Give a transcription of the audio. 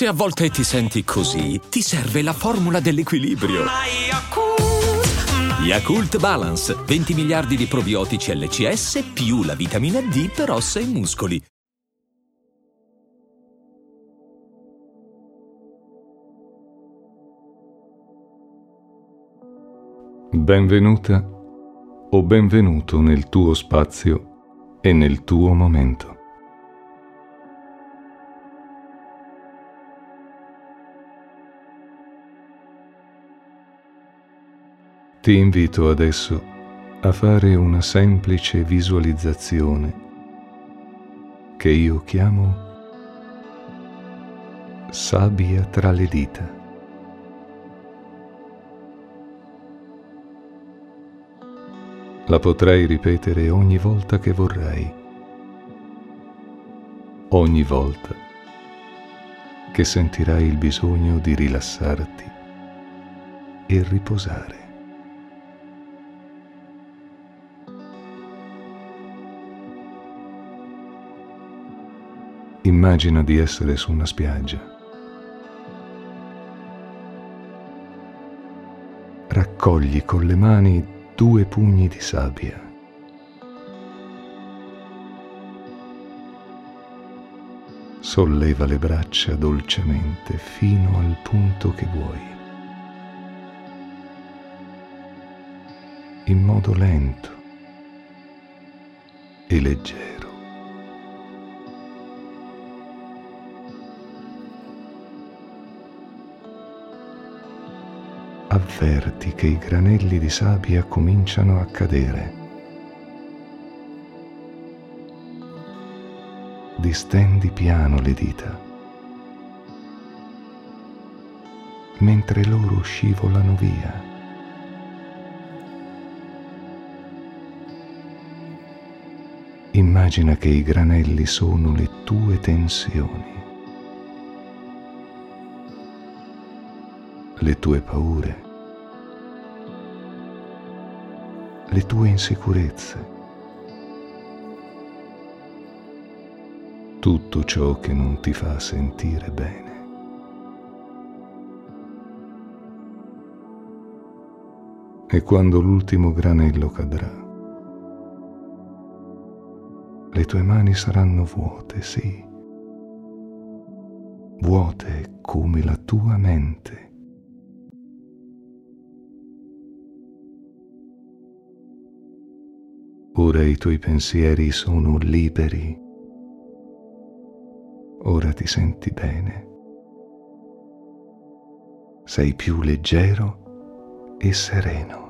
Se a volte ti senti così, ti serve la formula dell'equilibrio. Yakult Balance, 20 miliardi di probiotici LCS più la vitamina D per ossa e muscoli. Benvenuta o benvenuto nel tuo spazio e nel tuo momento. Ti invito adesso a fare una semplice visualizzazione che io chiamo sabbia tra le dita. La potrei ripetere ogni volta che vorrei, ogni volta che sentirai il bisogno di rilassarti e riposare. Immagina di essere su una spiaggia. Raccogli con le mani due pugni di sabbia. Solleva le braccia dolcemente fino al punto che vuoi. In modo lento e leggero. Avverti che i granelli di sabbia cominciano a cadere. Distendi piano le dita, mentre loro scivolano via. Immagina che i granelli sono le tue tensioni. Le tue paure, le tue insicurezze, tutto ciò che non ti fa sentire bene. E quando l'ultimo granello cadrà, le tue mani saranno vuote, sì, vuote come la tua mente. Ora i tuoi pensieri sono liberi. Ora ti senti bene. Sei più leggero e sereno.